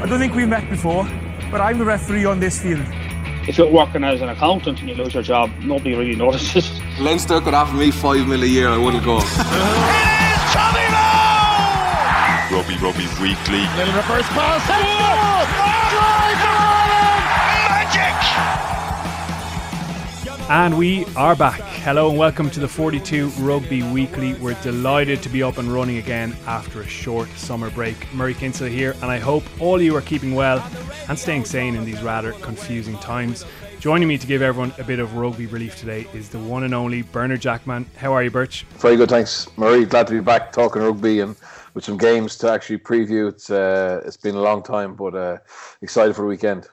I don't think we've met before, but I'm the referee on this field. If you're working as an accountant and you lose your job, nobody really notices. Leinster could offer me five mil a year, I wouldn't go. it is Tommy Moe! Rugby, rugby weekly. Little reverse pass. Magic! And we are back. Hello and welcome to the 42 Rugby Weekly. We're delighted to be up and running again after a short summer break. Murray Kinsella here, and I hope all of you are keeping well and staying sane in these rather confusing times. Joining me to give everyone a bit of rugby relief today is the one and only Bernard Jackman. How are you, Birch? Very good, thanks, Murray. Glad to be back talking rugby and with some games to actually preview. It's uh, it's been a long time, but uh, excited for the weekend.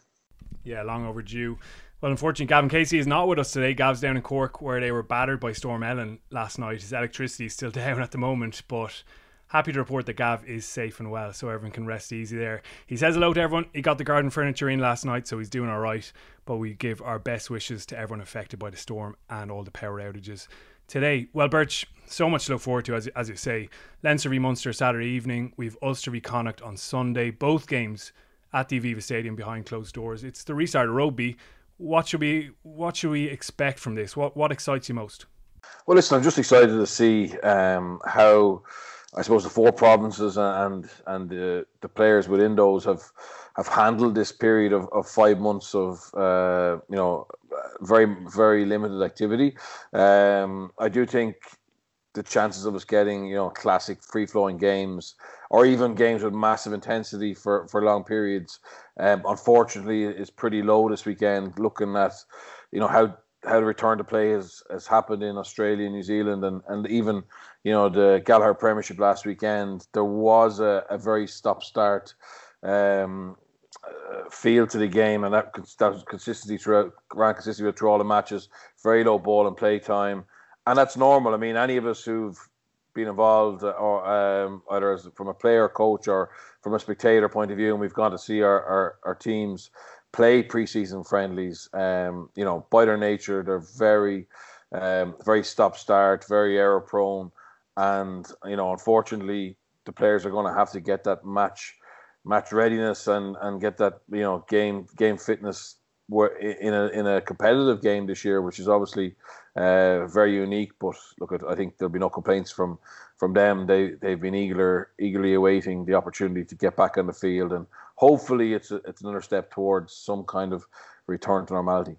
Yeah, long overdue. Well, unfortunately, Gavin Casey is not with us today. Gav's down in Cork where they were battered by Storm Ellen last night. His electricity is still down at the moment, but happy to report that Gav is safe and well, so everyone can rest easy there. He says hello to everyone. He got the garden furniture in last night, so he's doing all right. But we give our best wishes to everyone affected by the storm and all the power outages today. Well, Birch, so much to look forward to, as, as you say. Leinster v Munster Saturday evening. We've Ulster v Connacht on Sunday. Both games at the Aviva Stadium behind closed doors. It's the restart of rugby what should we what should we expect from this? What what excites you most? Well, listen, I'm just excited to see um, how I suppose the four provinces and and the, the players within those have have handled this period of, of five months of uh, you know very very limited activity. Um, I do think the chances of us getting you know classic free flowing games or even games with massive intensity for, for long periods um, unfortunately is pretty low this weekend looking at you know how how the return to play has, has happened in Australia, New Zealand, and, and even you know the Gallagher Premiership last weekend. There was a, a very stop start um, uh, feel to the game, and that, that consistency throughout ran consistency through all the matches. Very low ball and play time and that's normal. I mean, any of us who've been involved, uh, or um, either as, from a player, coach, or from a spectator point of view, and we've gone to see our, our, our teams play preseason friendlies. Um, you know, by their nature, they're very, um, very stop start, very error prone, and you know, unfortunately, the players are going to have to get that match match readiness and and get that you know game game fitness in a in a competitive game this year, which is obviously uh, very unique. But look, at, I think there'll be no complaints from from them. They they've been eager eagerly awaiting the opportunity to get back on the field, and hopefully it's a, it's another step towards some kind of return to normality.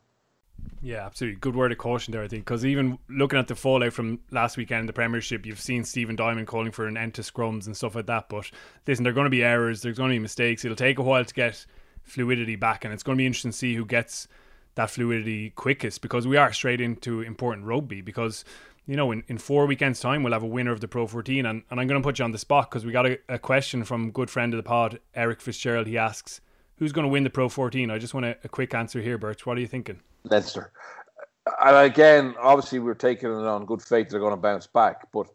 Yeah, absolutely. Good word of caution there, I think, because even looking at the fallout from last weekend in the Premiership, you've seen Stephen Diamond calling for an end to scrums and stuff like that. But listen, there are going to be errors, there's going to be mistakes. It'll take a while to get fluidity back, and it's going to be interesting to see who gets that fluidity quickest because we are straight into important rugby because you know in, in four weekends time we'll have a winner of the pro 14 and, and i'm going to put you on the spot because we got a, a, question from good friend of the pod eric fitzgerald. He asks who's going to win the pro 14 i just want a, a quick answer here birch what are you thinking? Leinster. And again obviously we're taking it on good faith they're going to bounce back but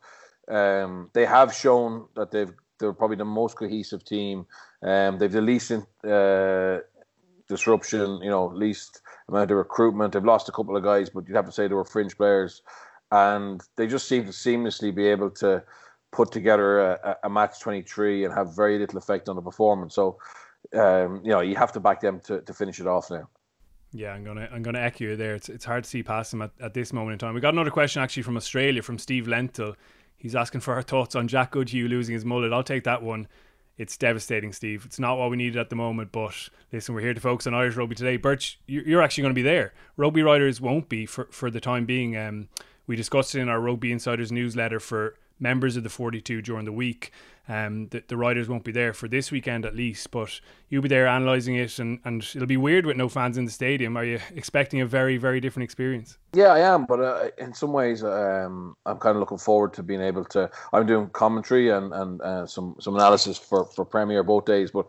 um, they have shown that they've they're probably the most cohesive team um, they've the least uh, disruption, you know, least amount of recruitment. They've lost a couple of guys, but you'd have to say they were fringe players, and they just seem to seamlessly be able to put together a, a match 23 and have very little effect on the performance. So, um, you know, you have to back them to, to finish it off now. Yeah, I'm gonna I'm gonna echo you there. It's it's hard to see past them at, at this moment in time. We got another question actually from Australia from Steve Lentil. He's asking for our thoughts on Jack Goodhue losing his mullet. I'll take that one it's devastating, Steve. It's not what we needed at the moment, but listen, we're here to focus on Irish rugby today. Birch, you're actually going to be there. Rugby writers won't be for, for the time being. Um, we discussed it in our Rugby Insiders newsletter for members of the 42 during the week. Um, the, the writers won't be there for this weekend at least, but you'll be there analysing it, and, and it'll be weird with no fans in the stadium. Are you expecting a very, very different experience? Yeah, I am, but uh, in some ways, um, I'm kind of looking forward to being able to. I'm doing commentary and and uh, some some analysis for for Premier both days, but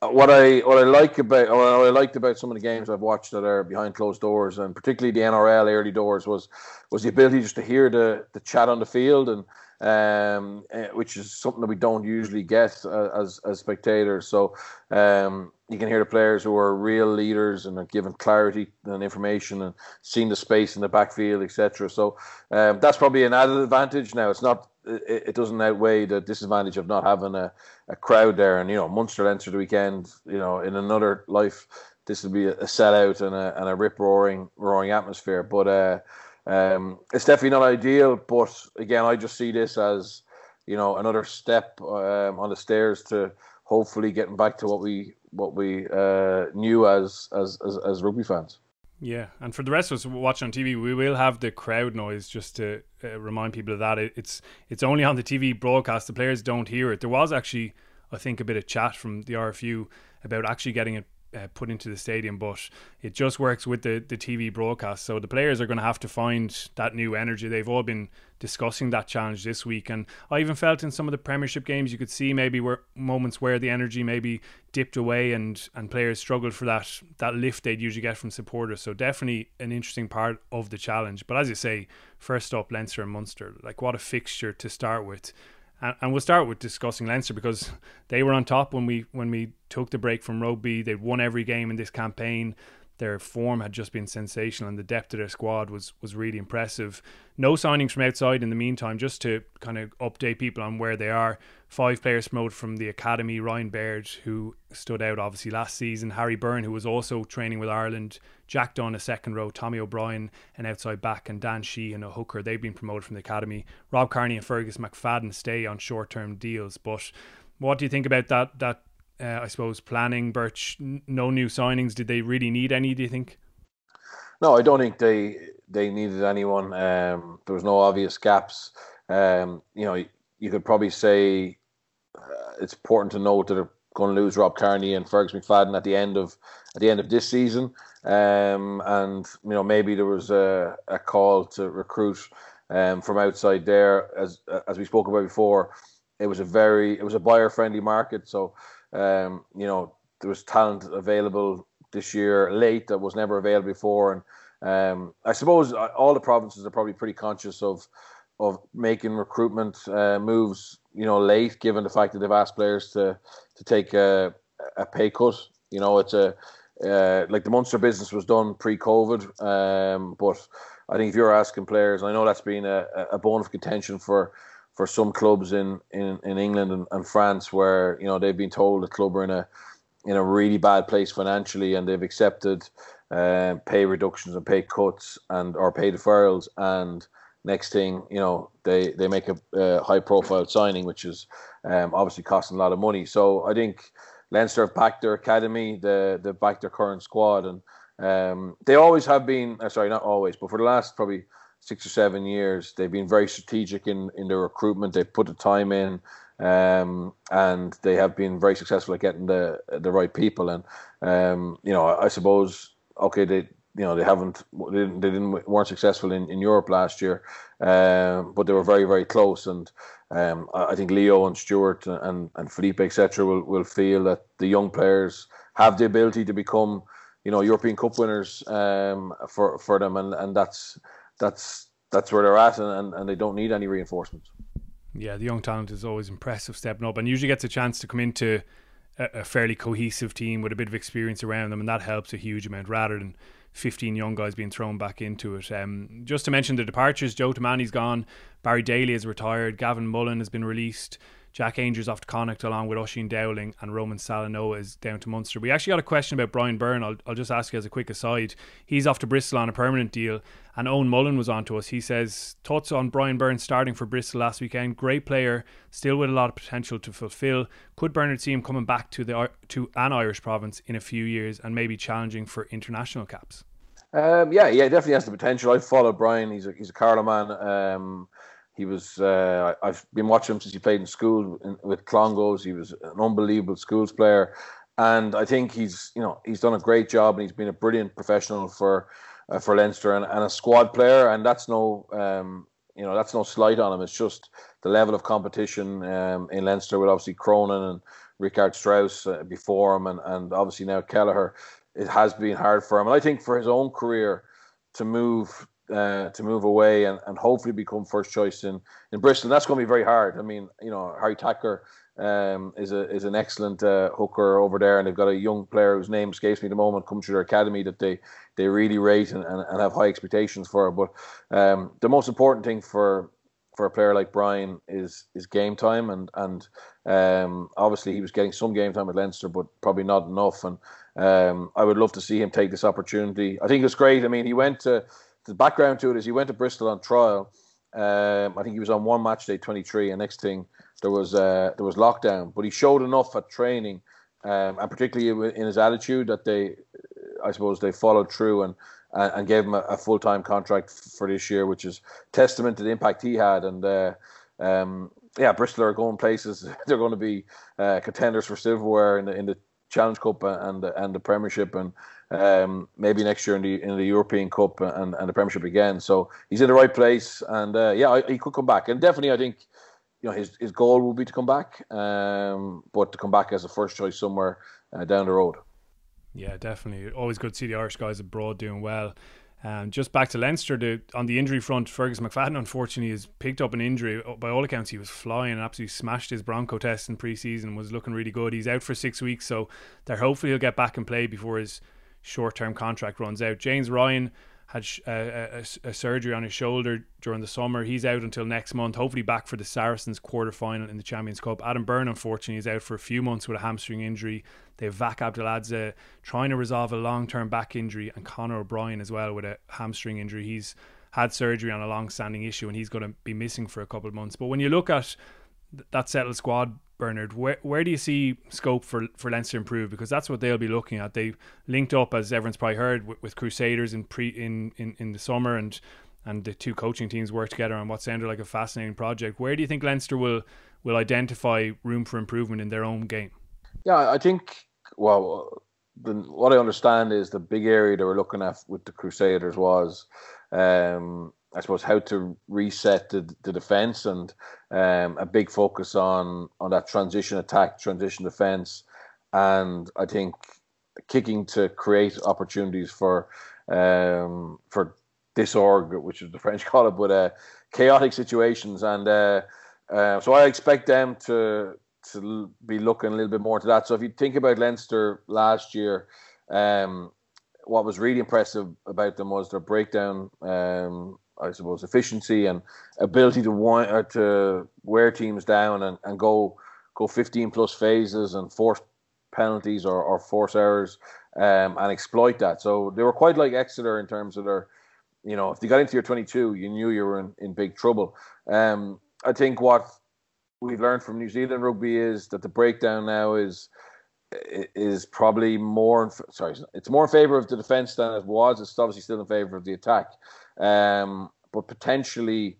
what I what I like about what I liked about some of the games I've watched that are behind closed doors, and particularly the NRL early doors, was was the ability just to hear the the chat on the field and um, eh, which is something that we don't usually get uh, as as spectators. So um, you can hear the players who are real leaders and are giving clarity and information and seeing the space in the backfield, etc. So um, that's probably an added advantage. Now it's not it, doesn't outweigh the disadvantage of not having a, a crowd there. And you know, Munster Leinster the weekend. You know, in another life, this would be a, a sellout and a and a rip roaring roaring atmosphere. But uh, um, it's definitely not ideal. But again, I just see this as you know another step um, on the stairs to hopefully getting back to what we what we uh, knew as, as as as rugby fans. Yeah, and for the rest of us watching on TV, we will have the crowd noise just to uh, remind people of that. It, it's it's only on the TV broadcast; the players don't hear it. There was actually, I think, a bit of chat from the RFU about actually getting it uh, put into the stadium, but it just works with the, the TV broadcast. So the players are going to have to find that new energy. They've all been discussing that challenge this week, and I even felt in some of the Premiership games you could see maybe where moments where the energy maybe dipped away and and players struggled for that that lift they'd usually get from supporters. So definitely an interesting part of the challenge. But as you say, first up Leinster and Munster, like what a fixture to start with. And, and we'll start with discussing Leinster because they were on top when we when we took the break from rugby. They'd won every game in this campaign. Their form had just been sensational, and the depth of their squad was was really impressive. No signings from outside in the meantime, just to kind of update people on where they are. Five players promoted from the academy: Ryan Baird, who stood out obviously last season; Harry Byrne, who was also training with Ireland; Jack Dunne, a second row; Tommy O'Brien, an outside back; and Dan Sheehan, a hooker. They've been promoted from the academy. Rob Kearney and Fergus McFadden stay on short-term deals, but what do you think about that that uh, I suppose planning, Birch, no new signings. Did they really need any? Do you think? No, I don't think they they needed anyone. Um, there was no obvious gaps. Um, you know, you could probably say uh, it's important to note that they're going to lose Rob Kearney and Fergus McFadden at the end of at the end of this season. Um, and you know, maybe there was a, a call to recruit um, from outside there, as as we spoke about before. It was a very it was a buyer friendly market, so um, you know, there was talent available this year late that was never available before, and um, I suppose uh, all the provinces are probably pretty conscious of of making recruitment uh, moves, you know, late, given the fact that they've asked players to to take a, a pay cut. You know, it's a uh, like the Munster business was done pre-COVID, um, but I think if you're asking players, I know that's been a, a bone of contention for for some clubs in, in, in England and, and France where you know they've been told the club are in a in a really bad place financially and they've accepted uh, pay reductions and pay cuts and or pay deferrals. And next thing you know they they make a, a high profile signing which is um, obviously costing a lot of money. So I think Leinster have backed their academy the the backed their current squad. And um, they always have been uh, sorry not always but for the last probably six or seven years. They've been very strategic in, in their recruitment. They've put the time in, um, and they have been very successful at getting the the right people. And um, you know, I suppose okay, they you know they haven't they didn't, they didn't weren't successful in, in Europe last year, um, but they were very very close. And um, I think Leo and Stuart and and Felipe etc. will will feel that the young players have the ability to become you know European Cup winners um, for for them, and and that's that's that's where they're at, and, and they don't need any reinforcements. Yeah, the young talent is always impressive stepping up, and usually gets a chance to come into a, a fairly cohesive team with a bit of experience around them, and that helps a huge amount rather than 15 young guys being thrown back into it. Um, just to mention the departures, Joe Tomane's gone, Barry Daly has retired, Gavin Mullin has been released, Jack Aungier's off to Connacht along with Oisin Dowling and Roman Salanoa is down to Munster. We actually got a question about Bryan Byrne. I'll, I'll just ask you as a quick aside. He's off to Bristol on a permanent deal and Owen Mullen was on to us. He says, thoughts on Bryan Byrne starting for Bristol last weekend. Great player, still with a lot of potential to fulfil. Could Bernard see him coming back to the to an Irish province in a few years and maybe challenging for international caps? Um, yeah, yeah, definitely has the potential. I follow Bryan. He's a he's a Carlow man. Um, he was. Uh, I've been watching him since he played in school in, with Clongowes. He was an unbelievable schools player, and I think he's you know he's done a great job and he's been a brilliant professional for uh, for Leinster and, and, a squad player. And that's no um, you know that's no slight on him. It's just the level of competition um, in Leinster with obviously Cronin and Richardt Strauss uh, before him, and, and obviously now Kelleher. It has been hard for him, and I think for his own career to move uh, to move away and, and hopefully become first choice in, in Bristol. And that's going to be very hard. I mean, you know, Harry Thacker um, is a is an excellent uh, hooker over there, and they've got a young player whose name escapes me at the moment, come through their academy that they they really rate and, and, and have high expectations for. But um, the most important thing for for a player like Bryan is is game time, and and um, obviously he was getting some game time at Leinster, but probably not enough. And um, I would love to see him take this opportunity. I think it's great. I mean, he went to the background to it is he went to Bristol on trial. Um, I think he was on one match day, 23, and next thing there was uh, there was lockdown. But he showed enough at training, um, and particularly in his attitude that they, I suppose, they followed through and and, gave him a, a full time contract for this year, which is testament to the impact he had. And uh, um, yeah, Bristol are going places. They're going to be uh, contenders for silverware in the in the Challenge Cup and the, and the Premiership, and um, maybe next year in the in the European Cup and, and the Premiership again. So he's in the right place, and uh, yeah, he could come back. And definitely, I think you know his his goal will be to come back, um, but to come back as a first choice somewhere uh, down the road. Yeah, definitely. Always good to see the Irish guys abroad doing well. Um, just back to Leinster, the, on the injury front, Fergus McFadden unfortunately has picked up an injury. Oh, by all accounts, he was flying and absolutely smashed his Bronco test in pre-season. Was looking really good. He's out for six weeks, so they're hopefully he'll get back and play before his short-term contract runs out. James Ryan had uh, a, a, a, surgery on his shoulder during the summer. He's out until next month, hopefully back for the Saracens quarter final in the Champions Cup. Adam Byrne, unfortunately, is out for a few months with a hamstring injury. They have Vakh Abdaladze trying to resolve a long term back injury, and Conor O'Brien as well with a hamstring injury. He's had surgery on a long standing issue and he's going to be missing for a couple of months. But when you look at that settled squad Bernard, where where do you see scope for for Leinster improve? Because that's what they'll be looking at. They linked up, as everyone's probably heard, with, with Crusaders in pre in, in in the summer, and and the two coaching teams work together on what sounded like a fascinating project. Where do you think Leinster will will identify room for improvement in their own game? Yeah, I think well, the, what I understand is the big area they were looking at with the Crusaders was um, I suppose how to reset the, the defense and um, a big focus on on that transition attack, transition defense, and I think kicking to create opportunities for um, for disorg, which is the French call it, but uh, chaotic situations, and uh, uh, so I expect them to to be looking a little bit more to that. So if you think about Leinster last year. Um, what was really impressive about them was their breakdown um, I suppose, efficiency and ability to want uh, to wear teams down and, and go go 15 plus phases and force penalties or, or force errors um, and exploit that. So they were quite like Exeter in terms of their, you know, if you got into your 22, you knew you were in, in big trouble. Um, I think what we've learned from New Zealand rugby is that the breakdown now is is probably more sorry it's more in favor of the defense than it was it's obviously still in favor of the attack um, but potentially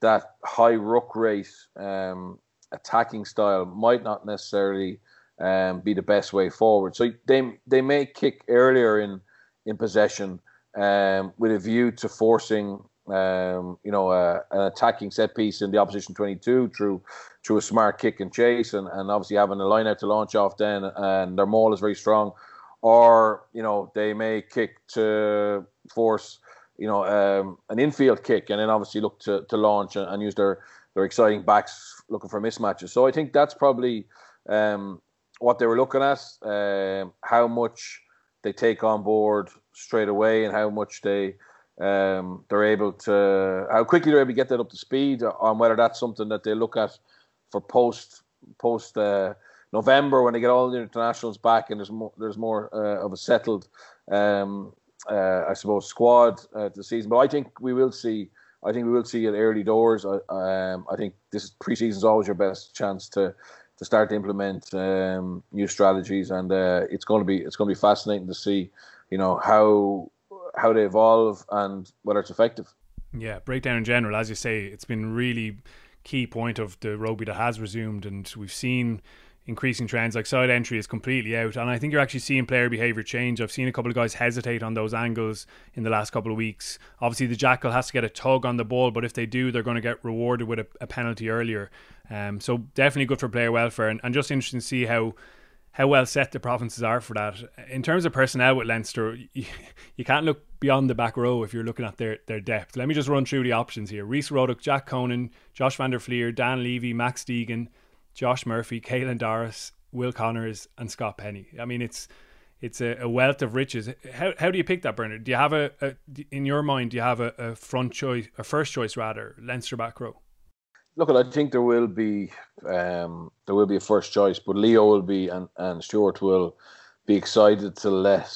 that high ruck rate um, attacking style might not necessarily um, be the best way forward. So they they may kick earlier in in possession um, with a view to forcing um, you know uh, an attacking set piece in the opposition 22 through through a smart kick and chase and, and obviously having a line out to launch off then and their maul is very strong or you know they may kick to force you know, um, an infield kick, and then obviously look to, to launch and, and, use their, their exciting backs looking for mismatches. So I think that's probably um, what they were looking at. Um, how much they take on board straight away, and how much they um, they're able to, how quickly they're able to get that up to speed, on whether that's something that they look at for post post uh, November when they get all the internationals back and there's more there's more uh, of a settled um, uh, I suppose, squad uh, the season. But I think we will see. I think we will see it early doors. I, um, I think this preseason is always your best chance to to start to implement um, new strategies, and uh, it's going to be it's going to be fascinating to see, you know, how how they evolve and whether it's effective. Yeah, breakdown in general, as you say, it's been really key point of the rugby that has resumed, and we've seen increasing trends. Like side entry is completely out, and I think you're actually seeing player behaviour change. I've seen a couple of guys hesitate on those angles in the last couple of weeks. Obviously, the jackal has to get a tug on the ball, but if they do, they're going to get rewarded with a, a penalty earlier. Um, so definitely good for player welfare, and, and just interesting to see how how well set the provinces are for that. In terms of personnel with Leinster, you, you, can't look beyond the back row if you're looking at their, their depth. Let me just run through the options here. Rhys Ruddock, Jack Conan, Josh van der Flier, Dan Leavy, Max Deegan, Josh Murphy, Caelan Doris, Will Connors, and Scott Penny. I mean, it's it's a, a, wealth of riches. How, how do you pick that, Bernard? Do you have a, a in your mind? Do you have a, a, front choice, a first choice rather, Leinster back row? look, I think there will be um, there will be a first choice, but Leo will be and and Stuart will be excited to let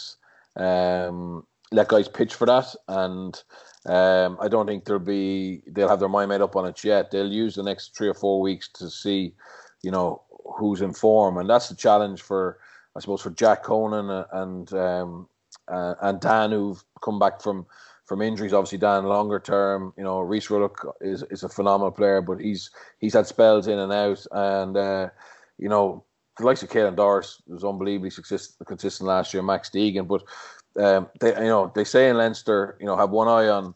um, let guys pitch for that, and um, I don't think there'll be they'll have their mind made up on it yet. They'll use the next three or four weeks to see, you know, who's in form, and that's the challenge for I suppose for Jack Conan and um, uh, and Dan who've come back from from injuries. Obviously, Dan longer term. You know, Rhys Ruddock is is a phenomenal player, but he's he's had spells in and out, and uh, you know the likes of Caelan Doris was unbelievably consistent last year. Max Deegan, but um, they you know they say in Leinster, you know, have one eye on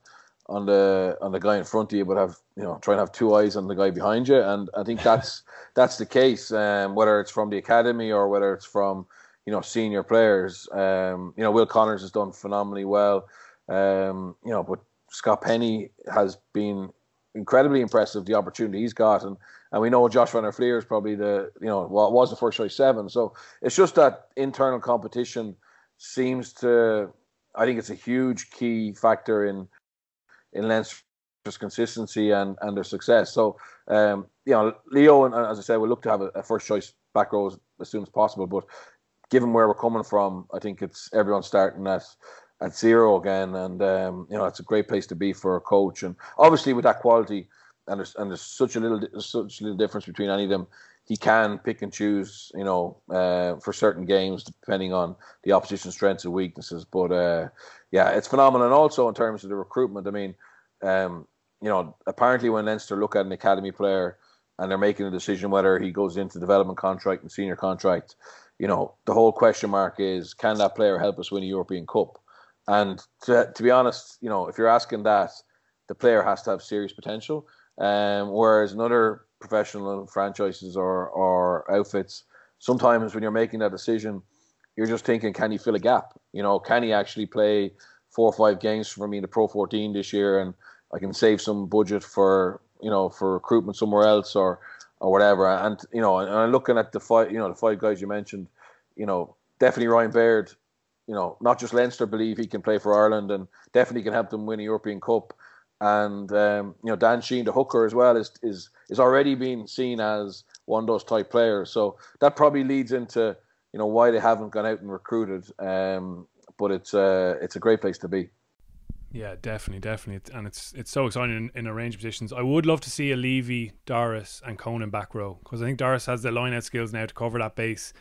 on the on the guy in front of you, but have you know try and have two eyes on the guy behind you, and I think that's that's the case. Um, whether it's from the academy or whether it's from you know senior players. Um, you know, Will Connors has done phenomenally well. Um, you know, but Scott Penny has been incredibly impressive. The opportunity he's got, and we know Josh Van der Flier is probably the you know well it was the first choice seven. So it's just that internal competition seems to. I think it's a huge key factor in in Leinster's consistency and, and their success. So, um, you know, Leo and as I said, we'll look to have a, a, first choice back row as, as, soon as possible. But given where we're coming from, I think it's everyone starting at at zero again, and um, you know it's a great place to be for a coach. And obviously, with that quality, and there's and there's such a little such a little difference between any of them. He can pick and choose, you know, uh, for certain games depending on the opposition's strengths and weaknesses. But uh, yeah, it's phenomenal. And also in terms of the recruitment, I mean, um, you know, apparently when Leinster look at an academy player and they're making a decision whether he goes into development contract and senior contract, you know, the whole question mark is can that player help us win a European Cup? And to, to be honest, you know, if you're asking that, the player has to have serious potential. Um, whereas in other professional franchises or, or outfits, sometimes when you're making that decision, you're just thinking, can he fill a gap? You know, can he actually play four or five games for me in the Pro 14 this year, and I can save some budget for you know for recruitment somewhere else, or or whatever. And you know, and, looking at the five, you know, the five guys you mentioned, you know, definitely Ryan Baird. You know, not just Leinster believe he can play for Ireland, and definitely can help them win a European Cup. And um, you know, Dan Sheehan, the hooker as well, is is is already being seen as one of those type players. So that probably leads into you know why they haven't gone out and recruited. Um, but it's uh, it's a great place to be. Yeah, definitely, definitely, and it's it's so exciting in, in a range of positions. I would love to see a Leavy, Doris, and Conan back row because I think Doris has the line out skills now to cover that base.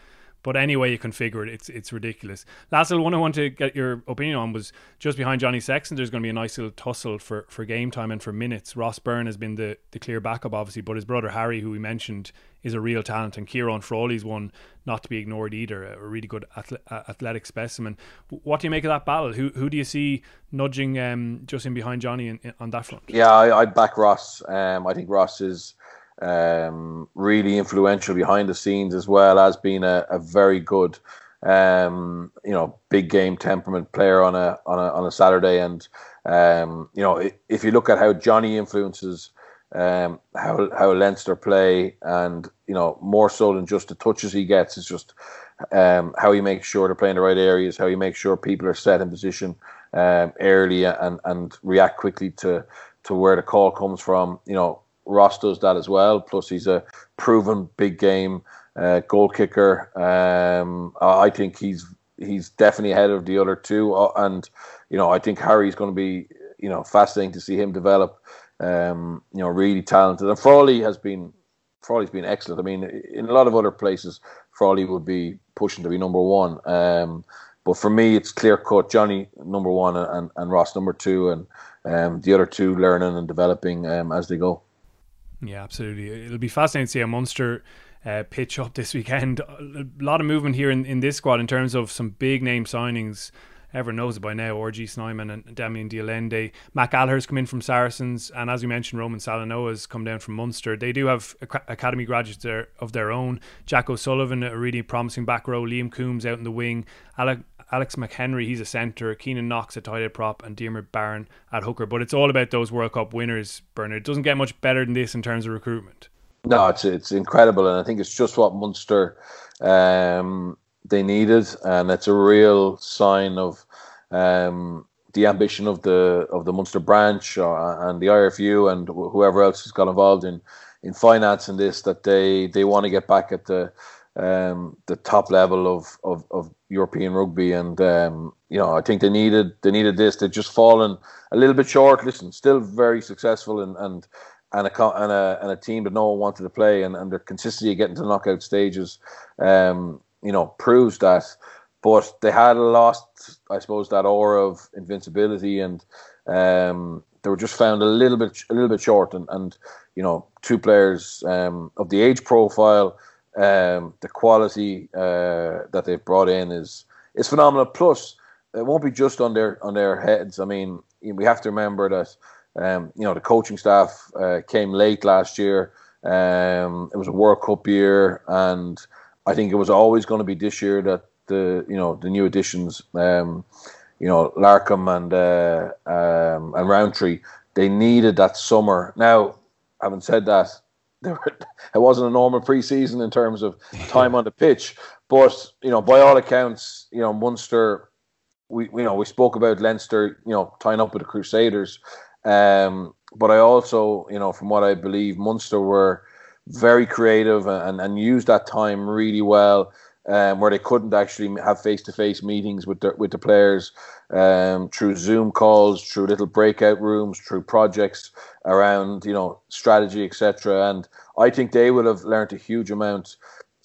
But any way you configure it, it's it's ridiculous. Last little one I want to get your opinion on was just behind Johnny Sexton. There's going to be a nice little tussle for, for game time and for minutes. Ross Byrne has been the, the clear backup, obviously, but his brother Harry, who we mentioned, is a real talent, and Ciarán Frawley's one not to be ignored either. A really good athletic specimen. What do you make of that battle? Who who do you see nudging um, just in behind Johnny in, in, on that front? Yeah, I, I'd back Ross. Um, I think Ross is um, really influential behind the scenes as well as being a, a very good um, you know big game temperament player on a on a on a Saturday. And um, you know if you look at how Johnny influences um, how how Leinster play and you know more so than just the touches he gets it's just um, how he makes sure to play in the right areas how he makes sure people are set in position um, early and and react quickly to to where the call comes from. You know Ross does that as well. Plus, he's a proven big game uh, goal kicker. Um, I think he's he's definitely ahead of the other two, uh, and you know I think Harry's going to be you know fascinating to see him develop. Um, you know, really talented, and Frawley has been Frawley's been excellent. I mean, in a lot of other places, Frawley would be pushing to be number one. Um, but for me, it's clear cut. Johnny number one and, and Ross number two, and um, the other two learning and developing um, as they go. Yeah, absolutely. It'll be fascinating to see a Munster uh, pitch up this weekend. A lot of movement here in, in this squad in terms of some big name signings. Everyone knows it by now. RG Snyman and Damian de Mac Matt Gallagher's come in from Saracens, and as you mentioned, Roman Salanoa's come down from Munster. They do have academy graduates there of their own. Jack O'Sullivan, a really promising back row. Liam Coombes out in the wing. Alec, Alex McHenry, he's a centre. Keenan Knox at tight head prop, and Diarmuid Barron at hooker. But it's all about those World Cup winners, Bernard. It doesn't get much better than this in terms of recruitment. No, it's it's incredible, and I think it's just what Munster um, they needed, and it's a real sign of um, the ambition of the of the Munster branch uh, and the IRFU and whoever else has got involved in in financing this that they they want to get back at the um, the top level of, of, of European rugby, and um, you know I think they needed they needed this. They've just fallen a little bit short. Listen, still very successful and and and a and a, and a team that no one wanted to play, and, and their consistency of getting to knockout stages, um, you know, proves that. But they had lost, I suppose, that aura of invincibility, and um, they were just found a little bit a little bit short. And, and you know, two players um, of the age profile um, the quality uh, that they've brought in is is phenomenal. Plus, it won't be just on their on their heads. I mean, we have to remember that um, you know the coaching staff uh, came late last year. Um, it was a World Cup year, and I think it was always going to be this year that the you know the new additions, um, you know Larkham and uh, um, and Rowntree, they needed that summer. Now, having said that, were, it wasn't a normal preseason in terms of time on the pitch. But you know, by all accounts, you know Munster. We you know we spoke about Leinster, you know, tying up with the Crusaders. Um, but I also, you know, from what I believe, Munster were very creative and, and used that time really well um, where they couldn't actually have face-to-face meetings with the with the players um, through Zoom calls, through little breakout rooms, through projects around you know strategy, etc. And I think they will have learned a huge amount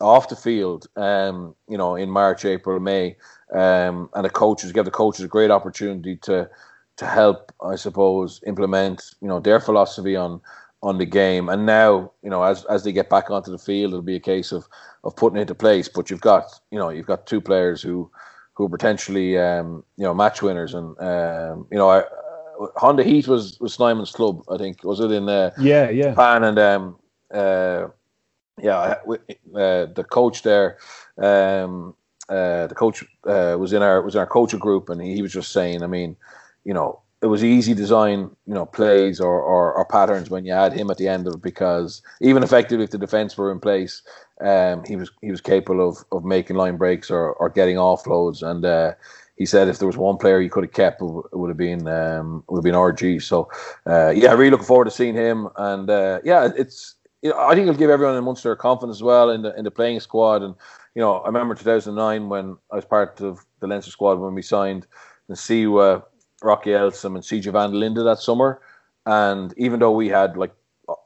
off the field, um, you know, in March, April, May, um, and the coaches give the coaches a great opportunity to to help, I suppose, implement you know their philosophy on on the game. And now, you know, as as they get back onto the field, it'll be a case of of putting it into place. But you've got, you know, you've got two players who who are potentially, um, you know, match winners. And um, you know, I, uh, Honda Heat was was Snyman's club. I think was it in uh, yeah, yeah, Japan and um, uh, yeah, uh, the coach there. Um, uh, the coach uh, was in our was in our coach group, and he was just saying, I mean, you know, it was easy design, you know, plays or, or, or, patterns when you had him at the end of it because even effectively if the defense were in place, um, he was he was capable of, of making line breaks or, or getting offloads. And uh, he said if there was one player he could have kept, it would have been um, would have been RG. So uh, yeah, really looking forward to seeing him. And uh, yeah, it's you know, I think it'll give everyone in Munster confidence as well in the in the playing squad. And you know, I remember 2009 when I was part of the Leinster squad when we signed the Siwa Rocky Elsom and CJ van Linde that summer. And even though we had like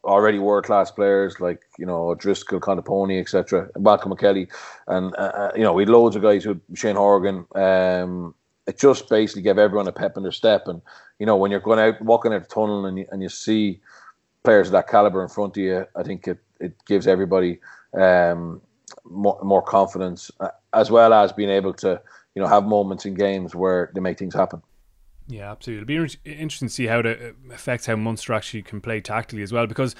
already world class players like you know Driscoll, Contepomi, etc., Malcolm McKelly, and uh, uh, you know we had loads of guys who Shane Horgan. Um, it just basically gave everyone a pep in their step, and you know when you're going out walking out the tunnel and you, and you see players of that caliber in front of you, I think it it gives everybody um, more, more confidence, uh, as well as being able to you know have moments in games where they make things happen. Yeah, absolutely. It'll be interesting to see how it uh, affects how Munster actually can play tactically as well, because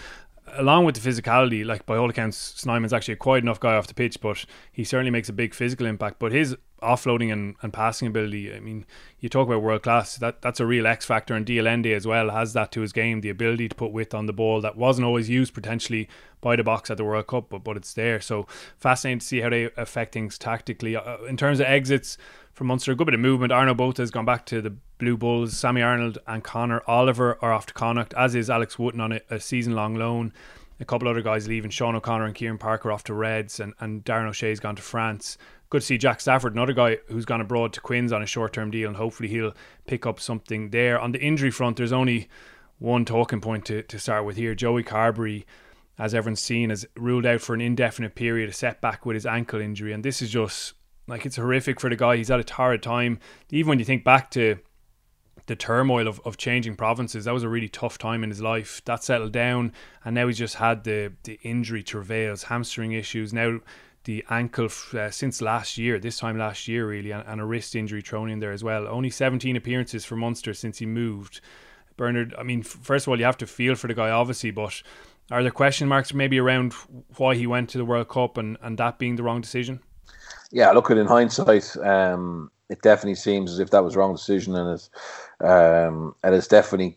along with the physicality, like by all accounts, Snyman's actually a quiet enough guy off the pitch, but he certainly makes a big physical impact. But his offloading and, and passing ability, I mean, you talk about world class, that that's a real X factor, and Allende as well has that to his game, the ability to put width on the ball that wasn't always used potentially by the Boks at the World Cup, but, but it's there. So fascinating to see how they affect things tactically. Uh, in terms of exits, from Munster. A good bit of movement. Arno Botha has gone back to the Blue Bulls. Sammy Arnold and Conor Oliver are off to Connacht, as is Alex Wootton on a, a season long loan. A couple other guys leaving. Sean O'Connor and Kieran Parker off to Reds, and, and Darren O'Shea's gone to France. Good to see Jack Stafford, another guy who's gone abroad to Quins on a short term deal, and hopefully he'll pick up something there. On the injury front, there's only one talking point to, to start with here. Joey Carbery, as everyone's seen, is ruled out for an indefinite period, a setback with his ankle injury, and this is just like it's horrific for the guy. He's had a torrid time. Even when you think back to the turmoil of, of changing provinces, that was a really tough time in his life. That settled down, and now he's just had the the injury travails, hamstring issues. Now the ankle uh, since last year, this time last year really, and, and, a wrist injury thrown in there as well. Only 17 appearances for Munster since he moved. Bernard, I mean, first of all, you have to feel for the guy, obviously, but are there question marks maybe around why he went to the World Cup and, and that being the wrong decision? yeah, look at in hindsight, um, it definitely seems as if that was wrong decision, and it's um, and it's definitely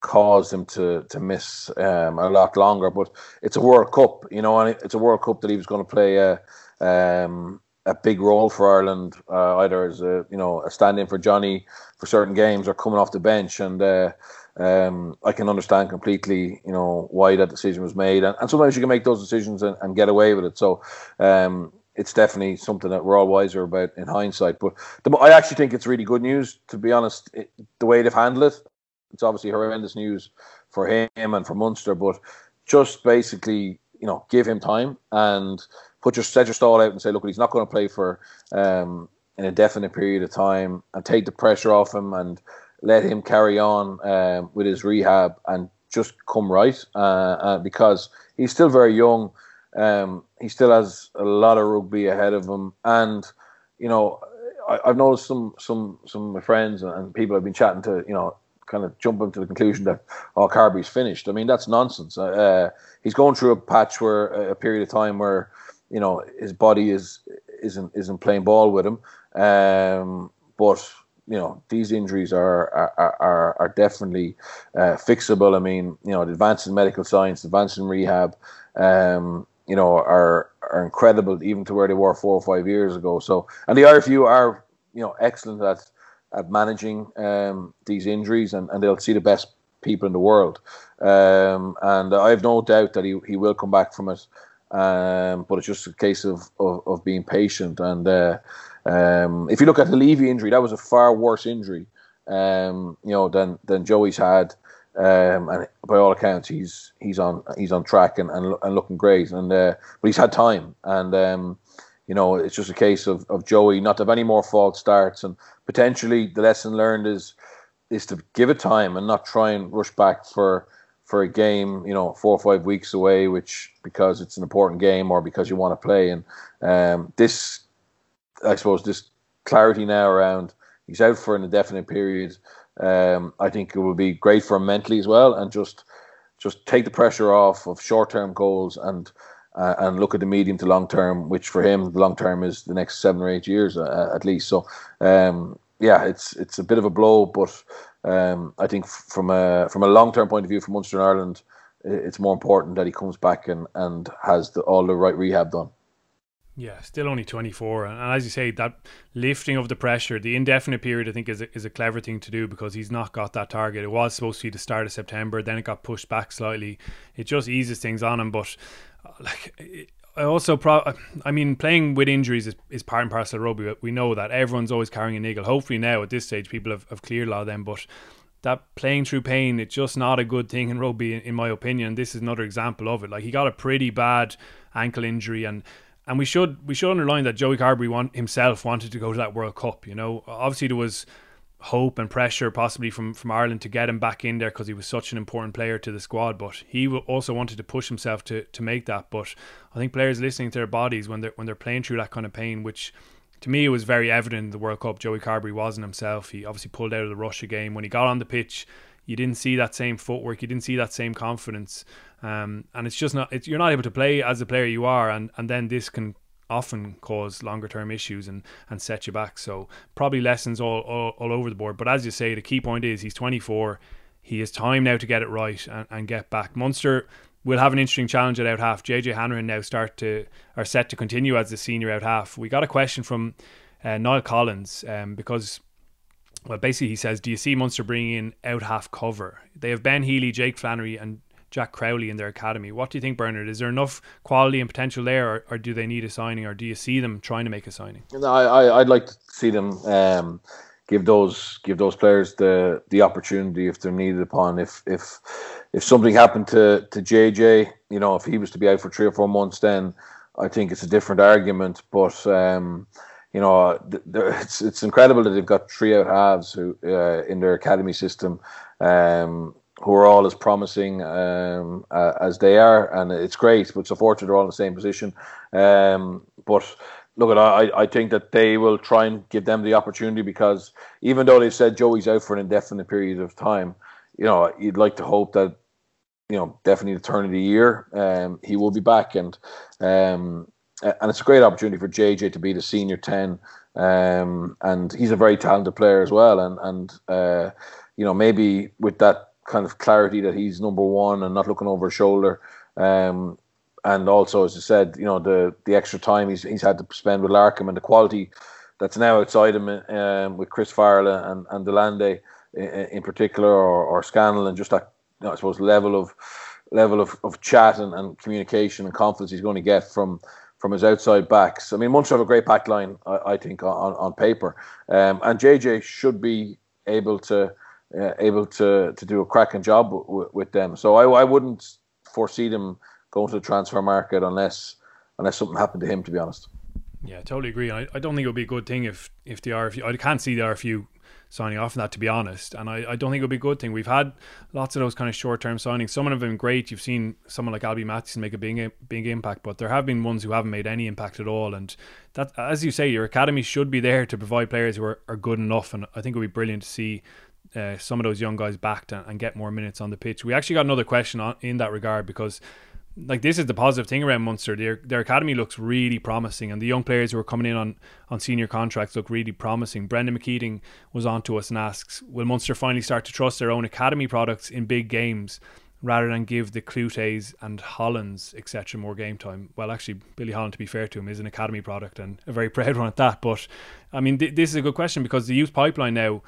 caused him to to miss um, a lot longer. But it's a World Cup, you know, and it's a World Cup that he was going to play a, um, a big role for Ireland, uh, either as a you know a stand-in for Johnny for certain games or coming off the bench, and uh, um, I can understand completely you know why that decision was made, and, and sometimes you can make those decisions and, and get away with it. So. Um, it's definitely something that we're all wiser about in hindsight. But the, I actually think it's really good news, to be honest. It, the way they've handled it, it's obviously horrendous news for him and for Munster, but just basically, you know, give him time and put your set your stall out and say, look, he's not going to play for um, an indefinite period of time, and take the pressure off him and let him carry on um, with his rehab and just come right uh, uh, because he's still very young. Um, he still has a lot of rugby ahead of him, and you know, I, have noticed some some some of my friends and people I've been chatting to, you know, kind of jumping to the conclusion that oh Carbery's finished. I mean that's nonsense. Uh, uh, he's going through a patch where a period of time where you know his body is isn't isn't playing ball with him. Um, but you know these injuries are are are, are definitely uh, fixable. I mean you know in medical science, advances in rehab. Um, you know are are incredible even to where they were four or five years ago. So and the RFU are you know excellent at at managing um, these injuries, and, and they'll see the best people in the world. Um, and I have no doubt that he, he will come back from it. Um, but it's just a case of, of, of being patient. And uh, um, if you look at the Leavy injury, that was a far worse injury, um, you know, than than Joey's had. Um, and by all accounts, he's he's on he's on track and, and, and looking great. And uh, but he's had time, and um, you know, it's just a case of, of Joey not to have any more false starts and potentially the lesson learned is is to give it time and not try and rush back for for a game, you know, four or five weeks away, which because it's an important game or because you want to play. And um, this, I suppose, this clarity now around he's out for an indefinite period. Um, I think it will be great for him mentally as well, and just just take the pressure off of short term goals and uh, and look at the medium to long term, which for him the long term is the next seven or eight years uh, at least. So um, yeah, it's it's a bit of a blow, but um, I think from a from a long term point of view for Munster and Ireland, it's more important that he comes back and and has the, all the right rehab done. Yeah, still only 24. And as you say, that lifting of the pressure, the indefinite period, I think is a, is a clever thing to do because he's not got that target. It was supposed to be the start of September, then it got pushed back slightly. It just eases things on him. But uh, like I also pro uh, I mean playing with injuries is, is part and parcel of rugby. We know that everyone's always carrying a niggle. Hopefully now at this stage people have, have cleared a lot of them, but that playing through pain, it's just not a good thing in rugby, in, in my opinion. This is another example of it. Like he got a pretty bad ankle injury, and and we should we should underline that Joey Carbery want, himself wanted to go to that World Cup. You know, obviously there was hope and pressure possibly from, from Ireland to get him back in there because he was such an important player to the squad. But he also wanted to push himself to, to make that. But I think players listening to their bodies when they're when they're playing through that kind of pain, which to me it was very evident in the World Cup. Joey Carbery wasn't himself. He obviously pulled out of the Russia game when he got on the pitch. You didn't see that same footwork. You didn't see that same confidence. Um, and it's just not. It's, you're not able to play as the player you are, and and then this can often cause longer term issues and, and set you back. So probably lessons all, all, all over the board. But as you say, the key point is he's 24. He has time now to get it right and, and get back. Munster will have an interesting challenge at out half. JJ Hanrahan now start to are set to continue as the senior out half. We got a question from uh, Niall Collins um, because well, basically he says, do you see Munster bringing in out half cover? They have Ben Healy, Jake Flannery, and Jack Crowley in their academy. What do you think, Bernard? Is there enough quality and potential there, or, or do they need a signing, or do you see them trying to make a signing? No, I, I'd like to see them um, give those give those players the the opportunity if they're needed upon. If if if something happened to to JJ, you know, if he was to be out for three or four months, then I think it's a different argument. But um, you know, it's it's incredible that they've got three out halves who uh, in their academy system. Um, who are all as promising um, uh, as they are, and it's great. But so fortunate they're all in the same position. Um, but look, at I I think that they will try and give them the opportunity because even though they've said Joey's out for an indefinite period of time, you know you'd like to hope that you know definitely the turn of the year um, he will be back and um, and it's a great opportunity for JJ to be the senior ten. Um, and he's a very talented player as well, and and uh, you know maybe with that kind of clarity that he's number one and not looking over his shoulder. Um, and also, as I said, you know the the extra time he's he's had to spend with Larkham and the quality that's now outside him um, with Chris Farrell and and de Allende in, in particular, or, or Scannell, and just that you know, I suppose level of level of, of chat and, and communication and confidence he's going to get from from his outside backs. I mean, Munster have a great back line, I, I think, on, on paper, um, and JJ should be able to uh, able to to do a cracking job w- with them. So I, I wouldn't foresee them going to the transfer market unless unless something happened to him. To be honest. Yeah, I totally agree. I, I don't think it would be a good thing if if the RFU. I can't see the RFU signing off on that, to be honest. And I, I don't think it would be a good thing. We've had lots of those kind of short term signings. Some of them have been great. You've seen someone like Alby Mathewson make a big big impact, but there have been ones who haven't made any impact at all. And that, as you say, your academy should be there to provide players who are, are good enough. And I think it would be brilliant to see uh, some of those young guys backed and, and, get more minutes on the pitch. We actually got another question on, in that regard because like this is the positive thing around Munster. Their their academy looks really promising, and the young players who are coming in on, on senior contracts look really promising. Brendan McKeating was on to us and asks, "Will Munster finally start to trust their own academy products in big games?" Rather than give the Cloetes and Hollands, etc., more game time. Well, actually, Billy Holland, to be fair to him, is an academy product and a very proud one at that. But I mean, th- this is a good question because the youth pipeline now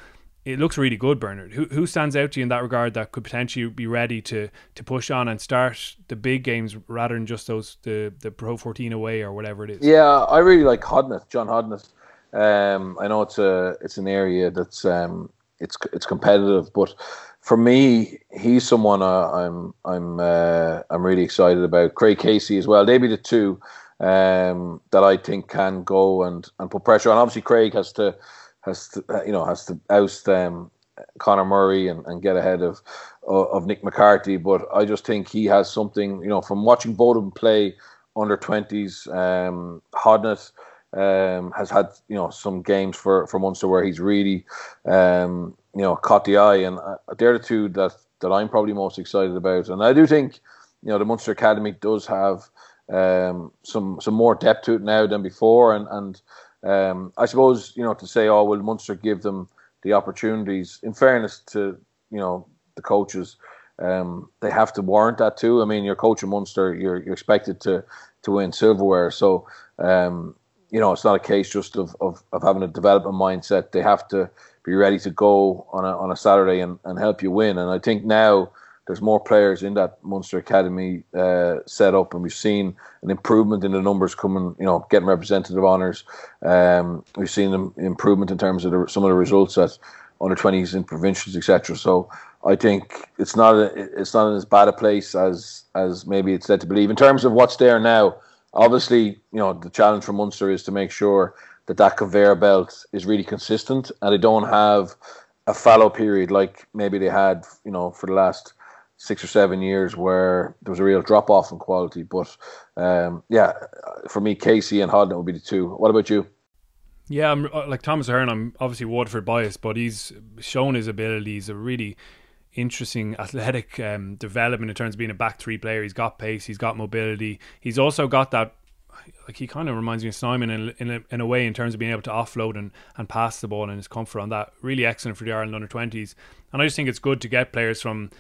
it looks really good, Bernard. Who who stands out to you in that regard that could potentially be ready to to push on and start the big games rather than just those the the Pro 14 away or whatever it is? Yeah, I really like Hodnett, John Hodnett. Um, I know it's a it's an area that's um, it's it's competitive, but for me, he's someone uh, I'm I'm uh, I'm really excited about. Craig Casey as well. They be the two um, that I think can go and and put pressure on. Obviously, Craig has to has to, uh, you know has to oust um, Conor Murray and, and get ahead of of Nick McCarthy. But I just think he has something. You know, from watching both of them play under twenties, um, Hodnett um, has had you know some games for for Munster where he's really um, you know caught the eye, and uh, they're the two that that I'm probably most excited about. And I do think you know the Munster Academy does have um, some some more depth to it now than before, and and um, I suppose you know to say, oh, will Munster give them the opportunities? In fairness to you know the coaches, um, they have to warrant that too. I mean, you're coaching Munster, you're you're expected to to win silverware, so um, you know it's not a case just of, of, of having a development mindset. They have to be ready to go on a on a Saturday and, and help you win. And I think now there's more players in that Munster Academy uh, set up, and we've seen an improvement in the numbers coming. You know, getting representative honours. Um, we've seen an improvement in terms of the, some of the results at under 20s in provincials, etc. So I think it's not a, it's not as bad a place as as maybe it's led to believe. In terms of what's there now, obviously, you know, the challenge for Munster is to make sure that that conveyor belt is really consistent, and they don't have a fallow period like maybe they had, you know, for the last six or seven years where there was a real drop off in quality. But um, yeah, for me, Casey and Hodnett would be the two. What about you? Yeah, I'm uh, like Thomas Ahern. I'm obviously Waterford biased, but he's shown his ability. He's a really interesting athletic um, development in terms of being a back three player. He's got pace, he's got mobility. He's also got that. Like he kind of reminds me of Simon in, in, a, in a way in terms of being able to offload and, and pass the ball and his comfort on that. Really excellent for the Ireland under 20s. And I just think it's good to get players from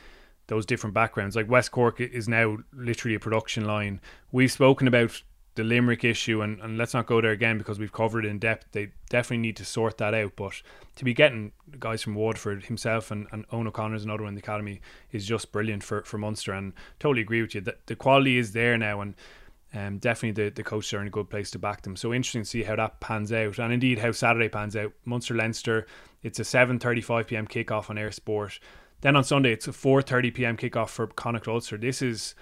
those different backgrounds. Like West Cork is now literally a production line. We've spoken about the Limerick issue, and, and let's not go there again because we've covered it in depth. They definitely need to sort that out. But to be getting guys from Waterford himself and, and Owen O'Connor's another one in the academy is just brilliant for, for Munster. And totally agree with you. that the quality is there now, and um, definitely the, the coaches are in a good place to back them. So interesting to see how that pans out, and indeed how Saturday pans out. Munster Leinster, it's a 7:35 p.m. kickoff on eir Sport. Then on Sunday, it's a 4:30 p.m. kickoff for Connacht Ulster. This is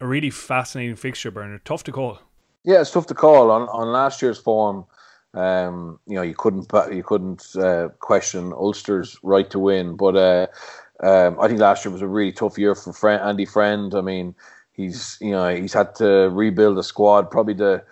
a really fascinating fixture, Bernard. Tough to call. Yeah, it's tough to call. On on last year's form, um, you know, you couldn't you couldn't uh, question Ulster's right to win, but uh, um, I think last year was a really tough year for Friend, Andy Friend. I mean, he's you know he's had to rebuild a squad. Probably the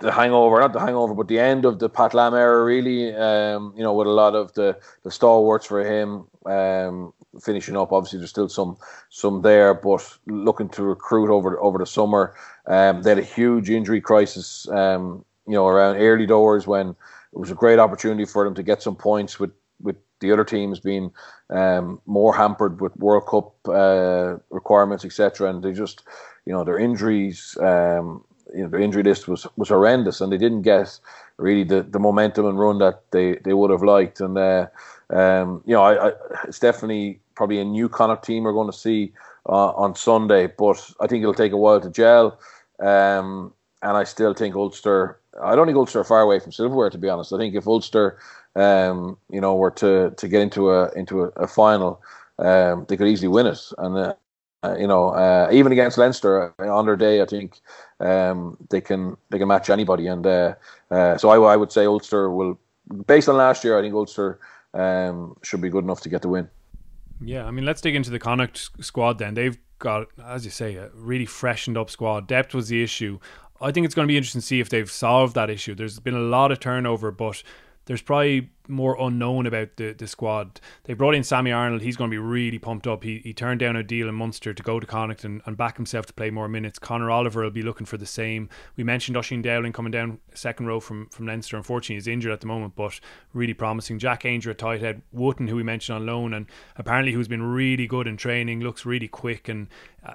the hangover, not the hangover, but the end of the Pat Lam era, really. Um, you know, with a lot of the the stalwarts for him um, finishing up. Obviously, there's still some some there, but looking to recruit over over the summer. Um, they had a huge injury crisis. Um, you know, around early doors when it was a great opportunity for them to get some points with with the other teams being um, more hampered with World Cup uh, requirements, etc. And they just you know their injuries. Um, you know their injury list was was horrendous, and they didn't get really the, the momentum and run that they, they would have liked. And uh, um, you know, I, I, it's definitely probably a new kind of team we're going to see uh, on Sunday, but I think it'll take a while to gel. Um, and I still think Ulster. I don't think Ulster are far away from silverware, to be honest. I think if Ulster, um, you know, were to, to get into a into a, a final, um, they could easily win it. And uh, uh, you know, uh, even against Leinster uh, on their day, I think um, they can they can match anybody. And uh, uh, so I, I, would say Ulster will, based on last year, I think Ulster um, should be good enough to get the win. Yeah, I mean, let's dig into the Connacht squad then. They've got, as you say, a really freshened up squad. Depth was the issue. I think it's going to be interesting to see if they've solved that issue. There's been a lot of turnover, but there's probably more unknown about the, the squad. They brought in Sammy Arnold. He's going to be really pumped up. He, he turned down a deal in Munster to go to Connacht and, and back himself to play more minutes. Conor Oliver will be looking for the same. We mentioned Oisín Dowling coming down second row from, from Leinster. Unfortunately, he's injured at the moment, but really promising. Jack Aungier at tight head. Wootton, who we mentioned on loan, and apparently who's been really good in training, looks really quick and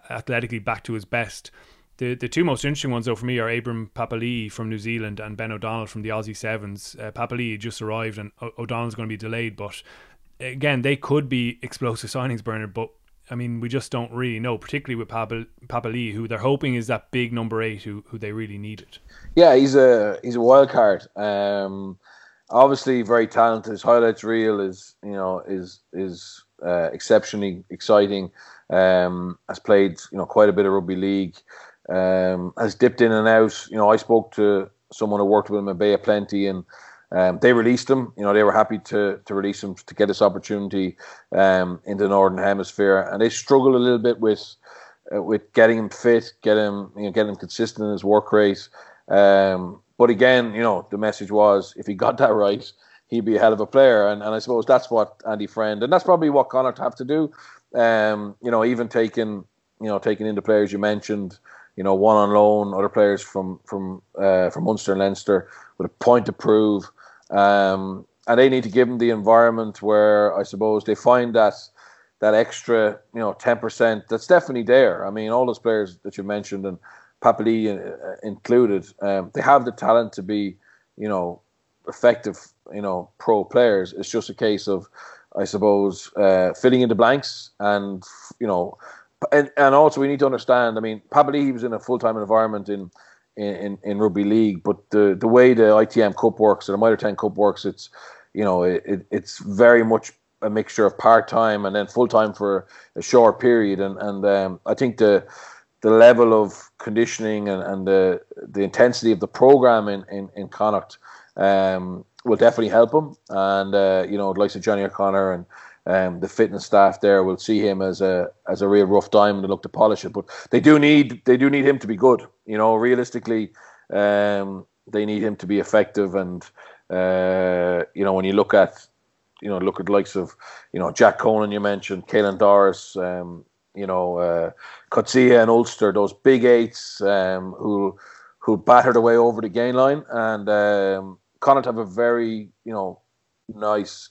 athletically back to his best. The the two most interesting ones though for me are Abraham Papali'i from New Zealand and Ben O'Donnell from the Aussie Sevens. Uh, Papali'i just arrived and o- O'Donnell's going to be delayed, but again they could be explosive signings, Bernard. But I mean we just don't really know, particularly with Papal- Papali'i, who they're hoping is that big number eight who who they really needed. Yeah, he's a he's a wild card. Um, obviously very talented. His highlights reel is you know is is uh, exceptionally exciting. Um, has played you know quite a bit of rugby league um, has dipped in and out. You know, I spoke to someone who worked with him at Bay of Plenty, and um, they released him. You know, they were happy to to release him to get this opportunity um, in the Northern Hemisphere, and they struggled a little bit with uh, with getting him fit, get him you know, getting him consistent in his work rate. Um, but again, you know, the message was if he got that right, he'd be a hell of a player, and, and I suppose that's what Andy Friend, and that's probably what Connacht have to do. Um, you know, even taking you know taking in the players you mentioned you know, one on loan, other players from from uh, from Munster and Leinster with a point to prove, um, and they need to give them the environment where I suppose they find that that extra, you know, ten percent that's definitely there. I mean, all those players that you mentioned and Papali'i uh, included, um, they have the talent to be, you know, effective, you know, pro players. It's just a case of, I suppose, uh, filling in the blanks and you know and, and also we need to understand. I mean, probably he was in a full time environment in, in in rugby league, but the the way the ITM Cup works or the Mitre 10 Cup works, it's you know it, it's very much a mixture of part time and then full time for a short period, and and um, I think the the level of conditioning and, and the the intensity of the program in in, in Connacht um, will definitely help him, and uh, you know, likes of Johnny O'Connor and um, the fitness staff there will see him as a as a real rough diamond and look to polish it. But they do need they do need him to be good. You know, realistically, um, they need him to be effective. And uh, you know, when you look at you know look at likes of you know Jack Conan you mentioned, Caelan Doris, um, you know uh, Coetzee and Ulster, those big eights um, who who battered away over the gain line, and um, Connacht have a very you know nice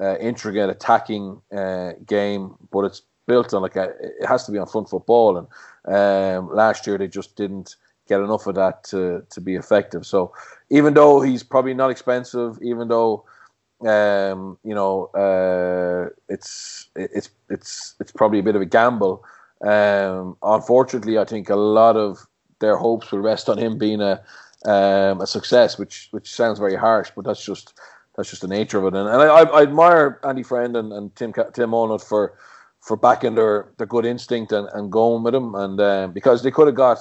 uh, intricate attacking uh, game, but it's built on like a, it has to be on front football. And um, last year they just didn't get enough of that to to be effective. So even though he's probably not expensive, even though um, you know uh, it's it's it's it's probably a bit of a gamble. Um, unfortunately, I think a lot of their hopes will rest on him being a um, a success, which which sounds very harsh, but that's just that's just the nature of it. And, and I, I admire Andy Friend and, and Tim Tim Arnold for for backing their, their good instinct and, and going with him. And um, because they could have got,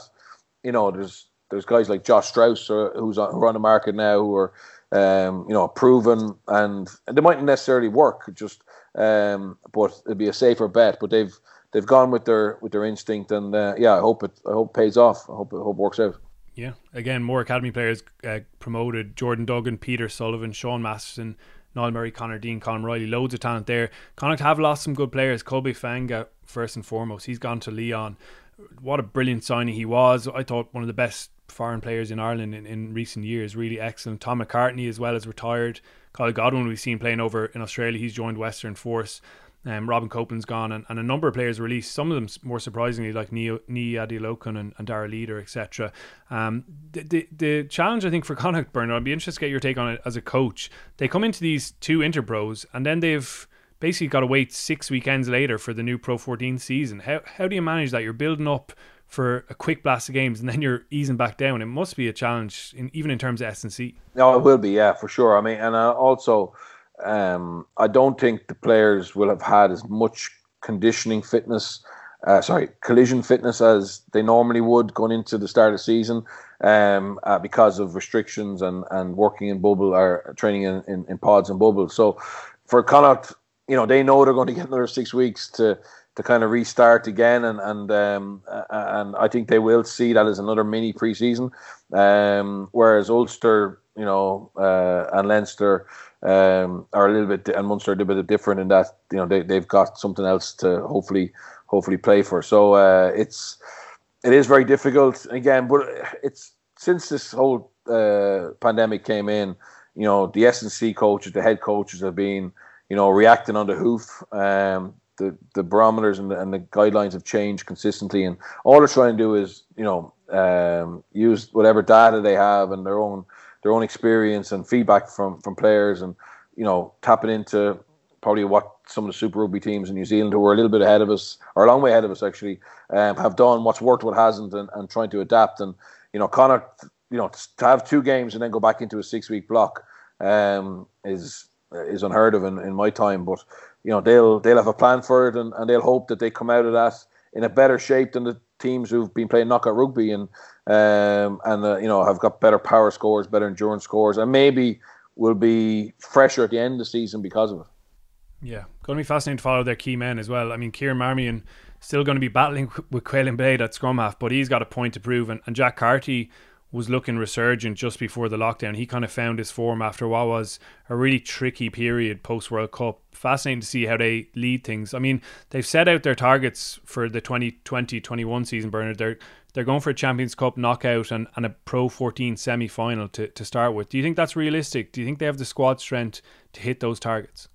you know, there's there's guys like Josh Strauss uh, who's on, who are on the market now who are, um, you know, proven and, and they mightn't necessarily work. Just, um, but it'd be a safer bet. But they've they've gone with their with their instinct, and uh, yeah, I hope it I hope it pays off. I hope it, I hope it works out. Yeah, again, more academy players uh, promoted: Jordan Duggan, Peter Sullivan, Sean Masterson, Niall Murray, Conor Dean, Colm Reilly. Loads of talent there. Connacht have lost some good players. Colby Fainga'a, first and foremost, he's gone to Lyon. What a brilliant signing he was! I thought one of the best foreign players in Ireland in, in recent years. Really excellent. Tom McCartney as well as retired. Kyle Godwin we've seen playing over in Australia. He's joined Western Force. Um, Robin Copeland's gone, and, and a number of players released. Some of them more surprisingly, like Niyi Adeolokun and, and Darragh Leader, etc. Um, the, the the challenge I think for Connacht Bernard, I'd be interested to get your take on it as a coach. They come into these two interpros, and then they've basically got to wait six weekends later for the new Pro 14 season. How how do you manage that? You're building up for a quick blast of games and then you're easing back down. It must be a challenge, in, even in terms of S and C. No, it will be, yeah, for sure. I mean, and uh, also, um, I don't think the players will have had as much conditioning fitness. Uh, sorry, collision fitness as they normally would going into the start of the season um, uh, because of restrictions and, and working in bubble or training in, in, in pods and bubbles. So for Connacht, you know, they know they're going to get another six weeks to to kind of restart again, and and um, and I think they will see that as another mini preseason. Um, whereas Ulster, you know, uh, and Leinster um, are a little bit, and Munster are a little bit different in that you know they they've got something else to hopefully hopefully play for. So uh, it's it is very difficult again, but it's since this whole uh, pandemic came in, you know, the S and C coaches, the head coaches have been you know reacting on the hoof. Um, the the barometers and the, and the guidelines have changed consistently, and all they're trying to do is you know um, use whatever data they have and their own their own experience and feedback from from players, and you know tapping into probably what some of the Super Rugby teams in New Zealand who are a little bit ahead of us, or a long way ahead of us actually, um, have done what's worked, what hasn't, and, and trying to adapt. And you know, Connor, you know, to have two games and then go back into a six week block um, is is unheard of in, in my time. But you know they'll they'll have a plan for it and, and they'll hope that they come out of that in a better shape than the teams who've been playing knockout rugby and um, and uh, you know have got better power scores, better endurance scores, and maybe will be fresher at the end of the season because of it. Yeah, going to be fascinating to follow their key men as well. I mean, Kieran Marmion still going to be battling with Caolin Blade at scrum half, but he's got a point to prove, and, and Jack Carty was looking resurgent just before the lockdown. He kind of found his form after what was a really tricky period post World Cup. Fascinating to see how they lead things. I mean, they've set out their targets for the 2020-21 season, Bernard. They're they're going for a Champions Cup knockout and, and a Pro 14 semi final to, to start with. Do you think that's realistic? Do you think they have the squad strength to hit those targets?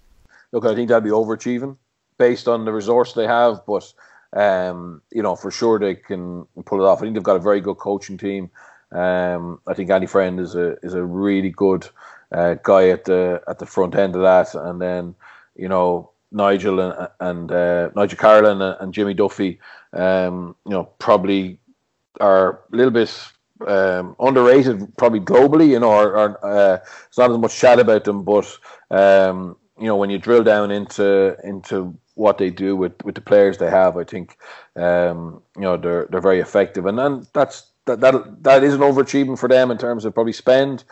Look, I think that'd be overachieving based on the resource they have, but um, you know, for sure they can pull it off. I think they've got a very good coaching team. Um, I think Andy Friend is a is a really good uh, guy at the at the front end of that, and then you know Nigel and, and uh, Nigel Carolan and, and, Jimmy Duffy, um, you know probably are a little bit um, underrated, probably globally. You know, or uh, it's not as much chat about them, but um, you know when you drill down into into what they do with, with the players they have, I think um, you know they're they're very effective, and then that's that that that is an overachievement for them in terms of probably spend.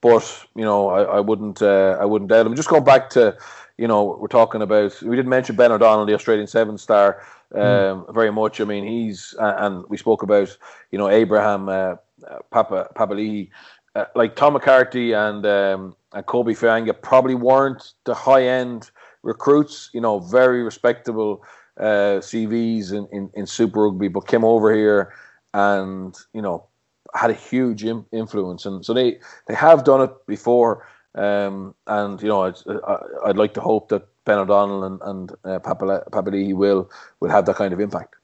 But you know, I, I wouldn't uh, I wouldn't doubt them. Just going back to you know, we're talking about. We didn't mention Ben O'Donnell, the Australian seven star, um, mm. very much. I mean, he's and we spoke about you know Abraham uh, Papa uh, like Tom McCarthy and um, and Colby Fainga'a probably weren't the high end recruits. You know, very respectable uh, CVs in, in, in Super Rugby, but came over here and you know had a huge Im- influence, and so they they have done it before. Um, and you know, I'd, I'd like to hope that Ben O'Donnell and, and uh, will will have that kind of impact.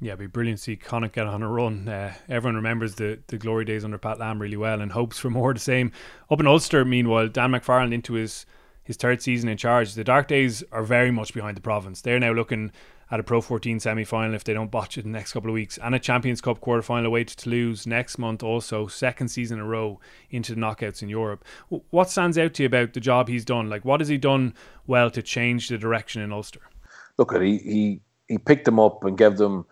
Yeah, it'd be brilliant to see Connacht get on a run. Uh, everyone remembers the, the glory days under Pat Lam really well and hopes for more of the same. Up in Ulster, meanwhile, Dan McFarland into his, his third season in charge. The Dark Days are very much behind the province. They're now looking at a Pro 14 semi final if they don't botch it in the next couple of weeks, and a Champions Cup quarter final away to Toulouse next month, also, second season in a row into the knockouts in Europe. What stands out to you about the job he's done? Like, what has he done well to change the direction in Ulster? Look, he, he, he picked them up and gave them.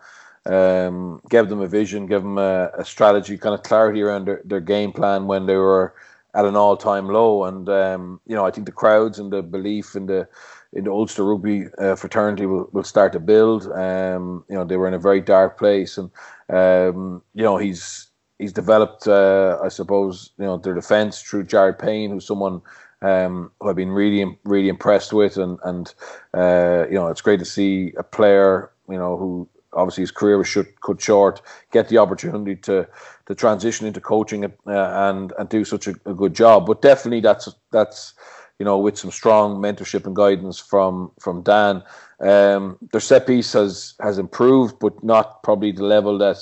Um, gave them a vision, gave them a, a, strategy, kind of clarity around their, their game plan when they were at an all-time low. And um, you know, I think the crowds and the belief and the in the Ulster rugby uh, fraternity will, will start to build. Um, you know, they were in a very dark place, and um, you know he's he's developed, uh, I suppose, you know, their defence through Jared Payne, who's someone um, who I've been really really impressed with, and and uh, you know it's great to see a player, you know, who obviously his career was should, cut short, get the opportunity to to transition into coaching uh, and and do such a, a, good job. But definitely that's that's you know, with some strong mentorship and guidance from from Dan. Um, their set piece has has improved, but not probably the level that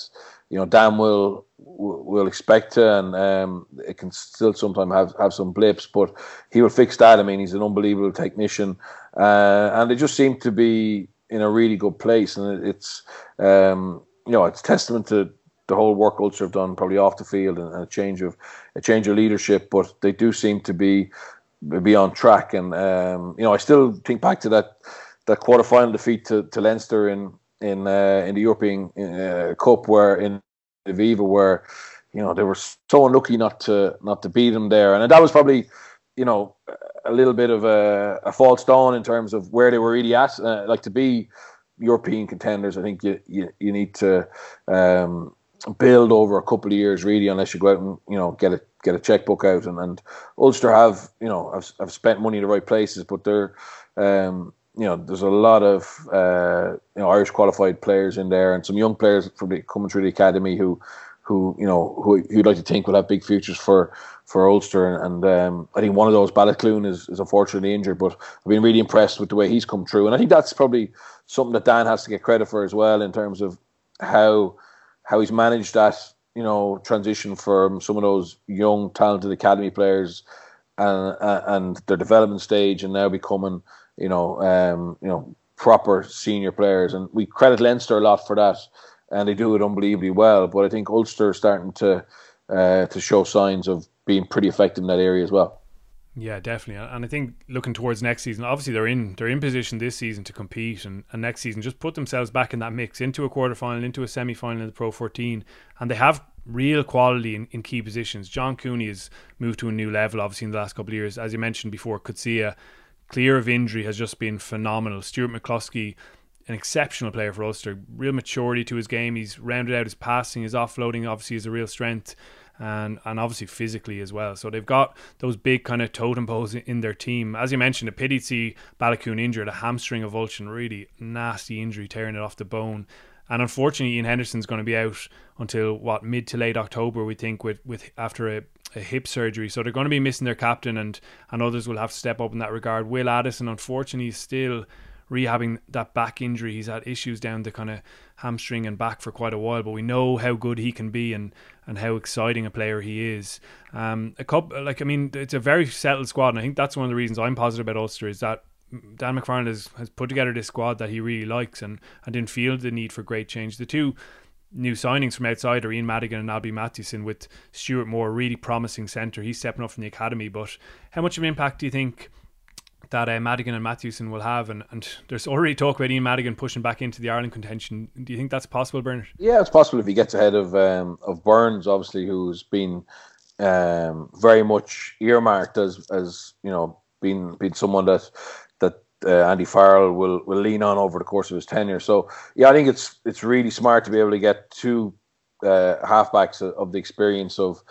you know Dan will will expect to, and um, it can still sometimes have, have some blips, but he will fix that. I mean, he's an unbelievable technician, uh, and they just seem to be in a really good place, and it's um, you know it's testament to the whole work Ulster have done, probably off the field, and, and a change of a change of leadership, but they do seem to be be on track, and um, you know I still think back to that that quarter final defeat to, to Leinster in in uh, in the European uh, Cup, where in Viva, where you know they were so unlucky not to not to beat them there, and that was probably you know a little bit of a, a false dawn in terms of where they were really at. Uh, like to be European contenders, I think you you, you need to um, build over a couple of years really, unless you go out and you know get a get a checkbook out. And, and Ulster have you know have, have spent money in the right places, but they're um, you know, there's a lot of uh, you know Irish qualified players in there, and some young players from the, coming through the academy who, who you know, who you'd like to think will have big futures for for Ulster. And, um, I think one of those, Baloucoune, is, is unfortunately injured, but I've been really impressed with the way he's come through, and I think that's probably something that Dan has to get credit for as well in terms of how how he's managed that you know transition from some of those young talented academy players and and their development stage and now becoming you know, um, you know, proper senior players, and we credit Leinster a lot for that, and they do it unbelievably well. But I think Ulster are starting to uh, to show signs of being pretty effective in that area as well. Yeah, definitely. And I think looking towards next season, obviously they're in they're in position this season to compete and, and next season just put themselves back in that mix into a quarter final, into a semi final in the Pro 14. And they have real quality in, in key positions. John Cooney has moved to a new level, obviously, in the last couple of years. As you mentioned before, Coetzee clear of injury, has just been phenomenal. Stuart McCloskey, an exceptional player for Ulster, real maturity to his game. He's rounded out his passing, his offloading obviously is a real strength. And, and obviously physically as well. So they've got those big kind of totem poles in their team. As you mentioned, a pity to see Baloucoune injured, a hamstring avulsion, really nasty injury, tearing it off the bone. And unfortunately, Iain Henderson's going to be out until what mid to late October, we think, with with after a a hip surgery. So they're going to be missing their captain, and, and others will have to step up in that regard. Will Addison, unfortunately, is still rehabbing that back injury. He's had issues down the kind of hamstring and back for quite a while, but we know how good he can be and, and how exciting a player he is. Um, a couple, like I mean, it's a very settled squad, and I think that's one of the reasons I'm positive about Ulster is that Dan McFarland has, has put together this squad that he really likes and, and didn't feel the need for great change. The two new signings from outside are Ian Madigan and Alby Mathewson with Stuart Moore, a really promising centre. He's stepping up from the academy, but how much of an impact do you think that uh, Madigan and Mathewson will have? And, and there's already talk about Ian Madigan pushing back into the Ireland contention. Do you think that's possible, Bernard? Yeah, it's possible if he gets ahead of um, of Burns, obviously, who's been um, very much earmarked as as you know being being someone that uh, Andy Farrell will will lean on over the course of his tenure. So yeah, I think it's it's really smart to be able to get two uh, halfbacks of the experience of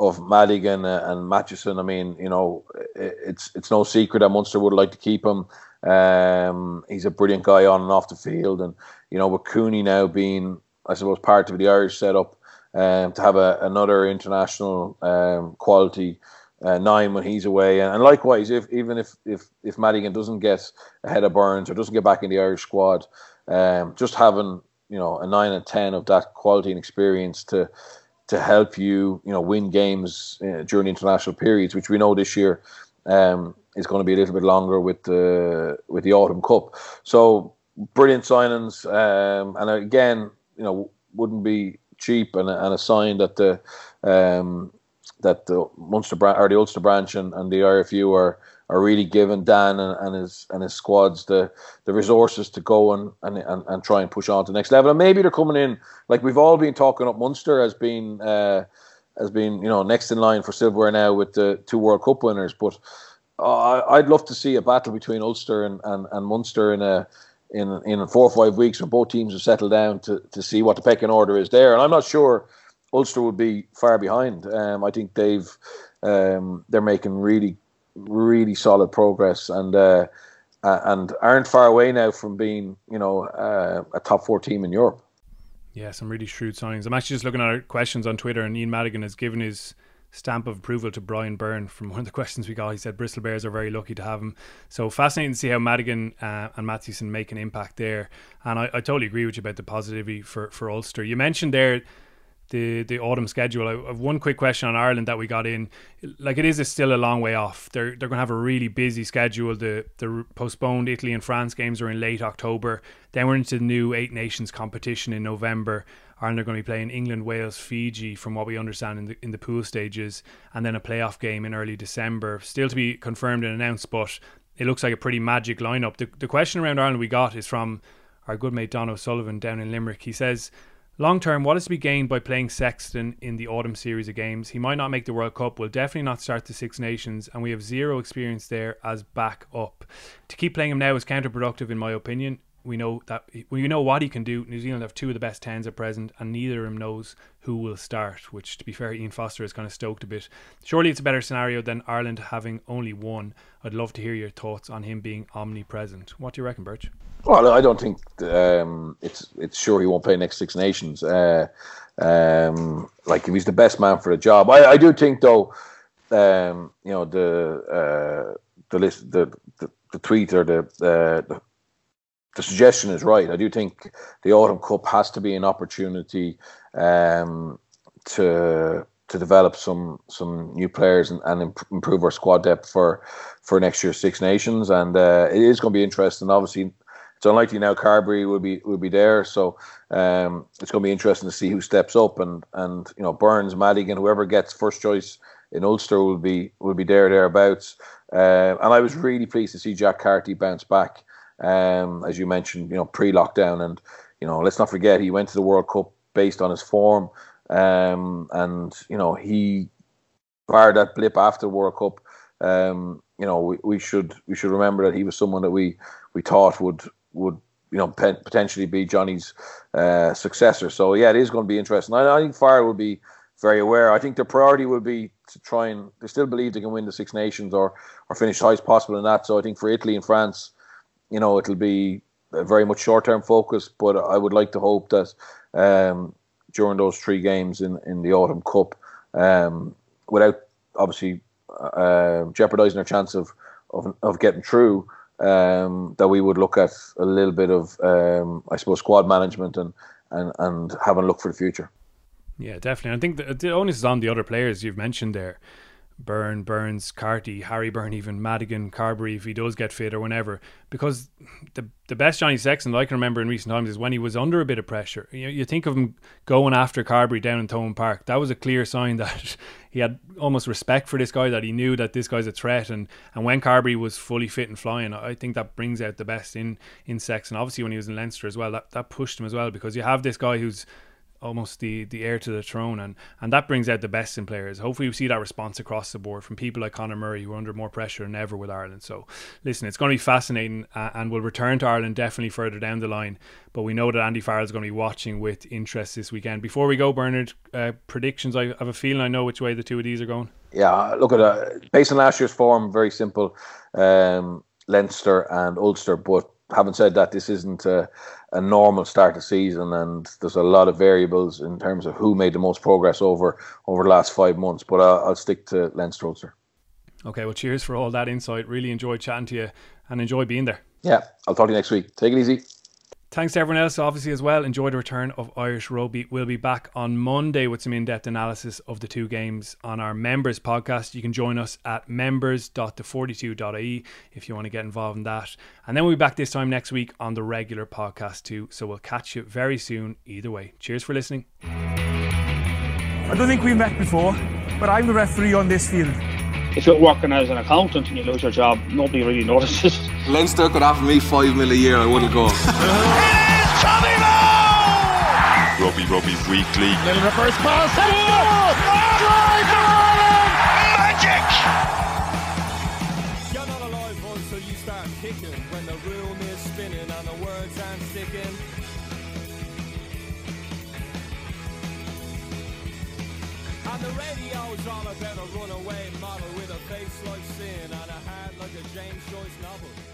of Madigan and Mathewson. I mean, you know, it's it's no secret that Munster would like to keep him. Um, he's a brilliant guy on and off the field, and you know, with Cooney now being, I suppose, part of the Irish setup, um, to have a, another international um, quality uh, nine when he's away, and, and, likewise, if even if if if Madigan doesn't get ahead of Burns or doesn't get back in the Irish squad, um, just having you know a nine and ten of that quality and experience to to help you you know win games uh, during international periods, which we know this year um, is going to be a little bit longer with the with the autumn cup. So brilliant signings, um, and again, you know, wouldn't be cheap and, and a sign that the um, that the Munster or the Ulster branch and, and the RFU are are really giving Dan and, and his and his squads the the resources to go and, and, and, and try and push on to the next level. And maybe they're coming in like we've all been talking up Munster as being uh, as being you know next in line for silverware now with the two World Cup winners. But uh, I'd love to see a battle between Ulster and, and, and Munster in a in in four or five weeks when both teams have settled down to, to see what the pecking order is there. And I'm not sure Ulster would be far behind. Um, I think they've um, they're making really really solid progress and uh, and aren't far away now from being you know uh, a top four team in Europe. Yeah, some really shrewd signings. I'm actually just looking at our questions on Twitter, and Ian Madigan has given his stamp of approval to Brian Byrne from one of the questions we got. He said Bristol Bears are very lucky to have him. So fascinating to see how Madigan uh, and Mathewson make an impact there. And I, I, totally agree with you about the positivity for, for Ulster. You mentioned there the the autumn schedule. I have one quick question on Ireland that we got in. Like it is a still a long way off. They're they're going to have a really busy schedule. The the postponed Italy and France games are in late October. Then we're into the new Eight Nations competition in November. Ireland are going to be playing England, Wales, Fiji, from what we understand in the in the pool stages, and then a playoff game in early December. Still to be confirmed and announced, but it looks like a pretty magic lineup. The the question around Ireland we got is from our good mate Don O'Sullivan down in Limerick. He says. Long term, what is to be gained by playing Sexton in the autumn series of games? He might not make the World Cup, will definitely not start the Six Nations, and we have zero experience there as back up. To keep playing him now is counterproductive, in my opinion we know that we know what he can do. New Zealand have two of the best tens at present, and neither of them knows who will start. Which, to be fair, Ian Foster is kind of stoked a bit. Surely it's a better scenario than Ireland having only one. I'd love to hear your thoughts on him being omnipresent. What do you reckon, Birch? Well, I don't think um, it's it's sure he won't play next Six Nations. Uh, um, like if he's the best man for the job, I, I do think though. Um, you know the uh, the list the, the the tweet or the, uh, the the suggestion is right. I do think the Autumn Cup has to be an opportunity um, to to develop some some new players and, and improve our squad depth for for next year's Six Nations. And uh, it is going to be interesting. Obviously, it's unlikely now Carbery will be will be there, so um, it's going to be interesting to see who steps up. And and you know Burns, Madigan, whoever gets first choice in Ulster will be will be there thereabouts. Uh, and I was really pleased to see Jack Carty bounce back um, as you mentioned, you know, pre-lockdown, and you know, let's not forget he went to the World Cup based on his form, um, and you know, he fired that blip after World Cup. Um, you know, we, we should we should remember that he was someone that we we thought would would you know potentially be Johnny's uh, successor. So yeah, it is going to be interesting. I, I think Fire will be very aware. I think their priority will be to try and they still believe they can win the Six Nations or or finish highest possible in that. So I think for Italy and France, you know, it'll be very much short term focus, but I would like to hope that um, during those three games in, in the Autumn Cup, um, without obviously uh, jeopardising our chance of, of, of getting through, um, that we would look at a little bit of, um, I suppose, squad management and, and, and having a look for the future. Yeah, definitely. I think the, the onus is on the other players you've mentioned there. Byrne, Burns, Carty, Harry Byrne, even Madigan, Carbery, if he does get fit or whenever. Because the the best Johnny Sexton I can remember in recent times is when he was under a bit of pressure. You, you think of him going after Carbery down in Thomond Park. That was a clear sign that he had almost respect for this guy, that he knew that this guy's a threat. And, and when Carbery was fully fit and flying, I think that brings out the best in, in Sexton. Obviously, when he was in Leinster as well, that, that pushed him as well because you have this guy who's almost the the heir to the throne and and that brings out the best in players. Hopefully we see that response across the board from people like Conor Murray who are under more pressure than ever with Ireland. So listen it's going to be fascinating uh, and we'll return to Ireland definitely further down the line but we know that Andy Farrell is going to be watching with interest this weekend. Before we go Bernard uh, predictions. I have a feeling I know which way the two of these are going. Yeah look at uh, based on last year's form very simple um, Leinster and Ulster but having said that this isn't a a normal start of season, and there's a lot of variables in terms of who made the most progress over over the last five months. But I'll, I'll stick to Leinster Ulster. Okay, well, cheers for all that insight. Really enjoyed chatting to you, and enjoy being there. Yeah, I'll talk to you next week. Take it easy. Thanks to everyone else, obviously, as well. Enjoy the return of Irish Rugby. We'll be back on Monday with some in depth analysis of the two games on our members podcast. You can join us at members.the42.ie if you want to get involved in that. And then we'll be back this time next week on the regular podcast, too. So we'll catch you very soon, either way. Cheers for listening. I don't think we've met before, but I'm the referee on this field if you're working as an accountant and you lose your job, nobody really notices. Leinster could offer me five mil a year, I wouldn't go. it is Tommy Bowe! Robbie Robbie Weekly. Little reverse pass. Drive for Ireland! Magic! You're not alive until you start kicking when the room is spinning and the words aren't sticking. And the radio's all about a runaway like sin a heart like a James Joyce novel.